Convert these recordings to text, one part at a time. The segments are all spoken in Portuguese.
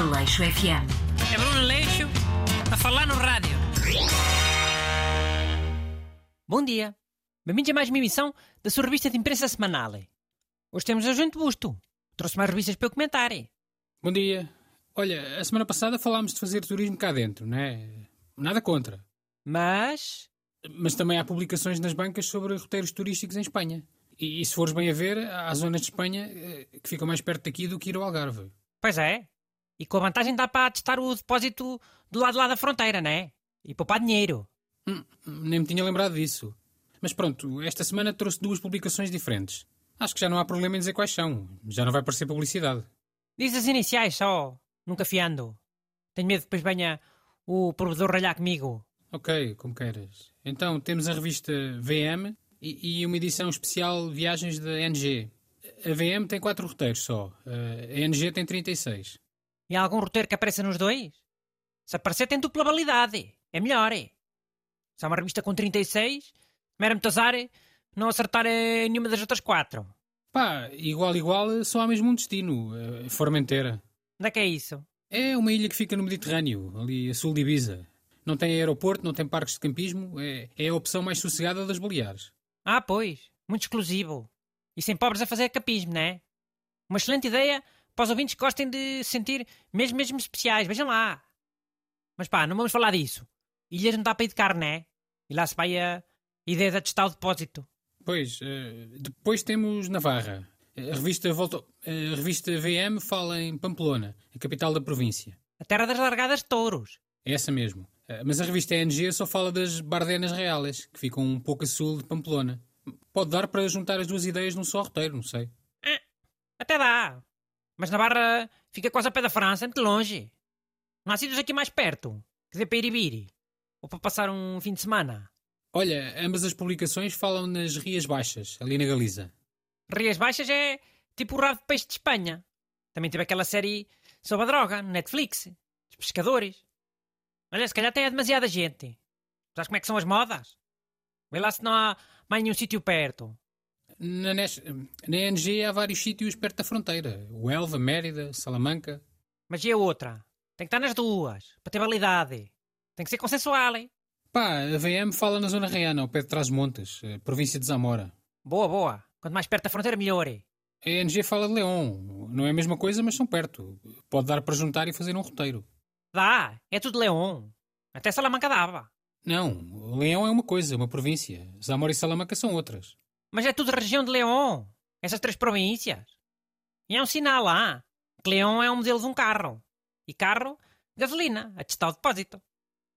Aleixo FM. É Bruno Leixo a falar no rádio. Bom dia. Bem-vindos a mais uma emissão da sua revista de imprensa semanal. Hoje temos a Gente Busto. Trouxe mais revistas para eu comentar. Bom dia. Olha, a semana passada falámos de fazer turismo cá dentro, não é? Nada contra. Mas. Mas também há publicações nas bancas sobre roteiros turísticos em Espanha. E, e se fores bem a ver, há zonas de Espanha eh, que ficam mais perto daqui do que ir ao Algarve. Pois é. E com a vantagem dá para testar o depósito do lado lá da fronteira, né? E poupar dinheiro. Hum, nem me tinha lembrado disso. Mas pronto, esta semana trouxe duas publicações diferentes. Acho que já não há problema em dizer quais são. Já não vai parecer publicidade. Diz as iniciais só. Nunca fiando. Tenho medo que depois venha o provedor ralhar comigo. Ok, como queiras. Então temos a revista VM e, e uma edição especial Viagens da NG. A VM tem quatro roteiros só. A NG tem 36. E há algum roteiro que apareça nos dois? Se aparecer tem dupla validade. É melhor, é? Se há uma revista com 36, mera muito azar não acertar em nenhuma das outras quatro. Pá, igual, igual, só há mesmo um destino. eh, Formentera. Onde é que é isso? É uma ilha que fica no Mediterrâneo, ali a sul de Ibiza. Não tem aeroporto, não tem parques de campismo. É, é a opção mais sossegada das Baleares. Ah, pois. Muito exclusivo. E sem pobres a fazer capismo, não é? Uma excelente ideia para os ouvintes que gostem de se sentir mesmo, mesmo especiais. Vejam lá. Mas pá, não vamos falar disso. Ilhas não dá para ir de carne, é? E lá se vai a ideia de atestar o depósito. Pois, eh, depois temos Navarra. A revista, volta, a revista VM fala em Pamplona, a capital da província. A terra das largadas de touros. É essa mesmo. Eh, Mas a revista NG só fala das Bardenas Reales, que ficam um pouco a sul de Pamplona. Pode dar para juntar as duas ideias num só roteiro, não sei. Até dá. Mas Navarra fica quase a pé da França, é muito longe. Não há sítios aqui mais perto, que dê para ir e vir. Ou para passar um fim de semana. Olha, ambas as publicações falam nas Rias Baixas, ali na Galiza. Rias Baixas é tipo o rabo de peixe de Espanha. Também teve aquela série sobre a droga, no Netflix. Os pescadores. Olha, se calhar é demasiada gente. Sabes como é que são as modas? Vê lá se não há mais nenhum sítio perto. Na, NES na NG há vários sítios perto da fronteira. O Elva, Mérida, Salamanca. Mas e a outra? Tem que estar nas duas, para ter validade. Tem que ser consensual, hein? Pá, a VM fala na Zona Reana, ao pé de Trás-os-Montes, eh, província de Zamora. Boa, boa. Quanto mais perto da fronteira, melhor. A NG fala de León. Não é a mesma coisa, mas são perto. Pode dar para juntar e fazer um roteiro. Dá, é tudo Leão. Até Salamanca dava. Não, Leão é uma coisa, uma província. Zamora e Salamanca são outras. Mas é tudo região de Leão. Essas três províncias. E é um sinal lá. Que Leão é um modelo de um carro. E carro, gasolina, a testar o depósito.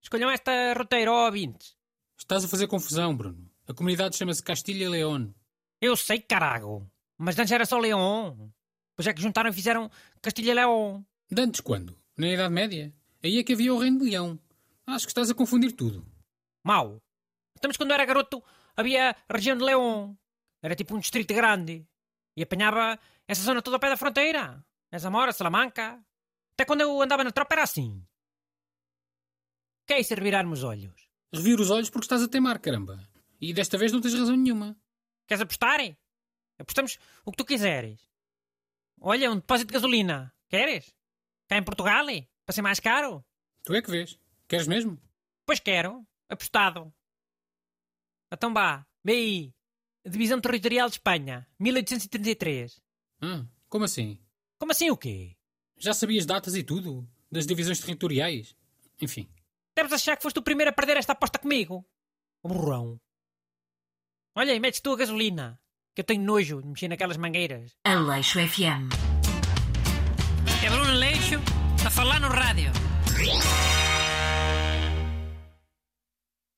Escolham esta roteiro, ó ouvintes. Estás a fazer confusão, Bruno. A comunidade chama-se Castilha e León. Eu sei, carago. Mas antes era só Leão. Pois é que juntaram e fizeram Castilha e Leão. De antes quando? Na Idade Média? Aí é que havia o Reino de Leão. Acho que estás a confundir tudo. Mau. Estamos quando eu era garoto, havia a região de Leão. Era tipo um distrito grande. E apanhava essa zona toda ao pé da fronteira. É Zamora, Salamanca. Até quando eu andava na tropa era assim. Que é isso, revirar-me os olhos? Revira os olhos porque estás a teimar, caramba. E desta vez não tens razão nenhuma. Queres apostar? Apostamos o que tu quiseres. Olha, um depósito de gasolina. Queres? Cá em Portugal? Para ser mais caro? Tu é que vês. Queres mesmo? Pois quero. Apostado. Então vá. Vê aí. Divisão Territorial de Espanha. 1833. Ah, como assim? Como assim o quê? Já sabias datas e tudo? Das divisões territoriais? Enfim. Deves achar que foste o primeiro a perder esta aposta comigo. O burrão. Olha, e metes tu a gasolina. Que eu tenho nojo de mexer naquelas mangueiras. Aleixo FM. É Bruno Leixo a falar no rádio.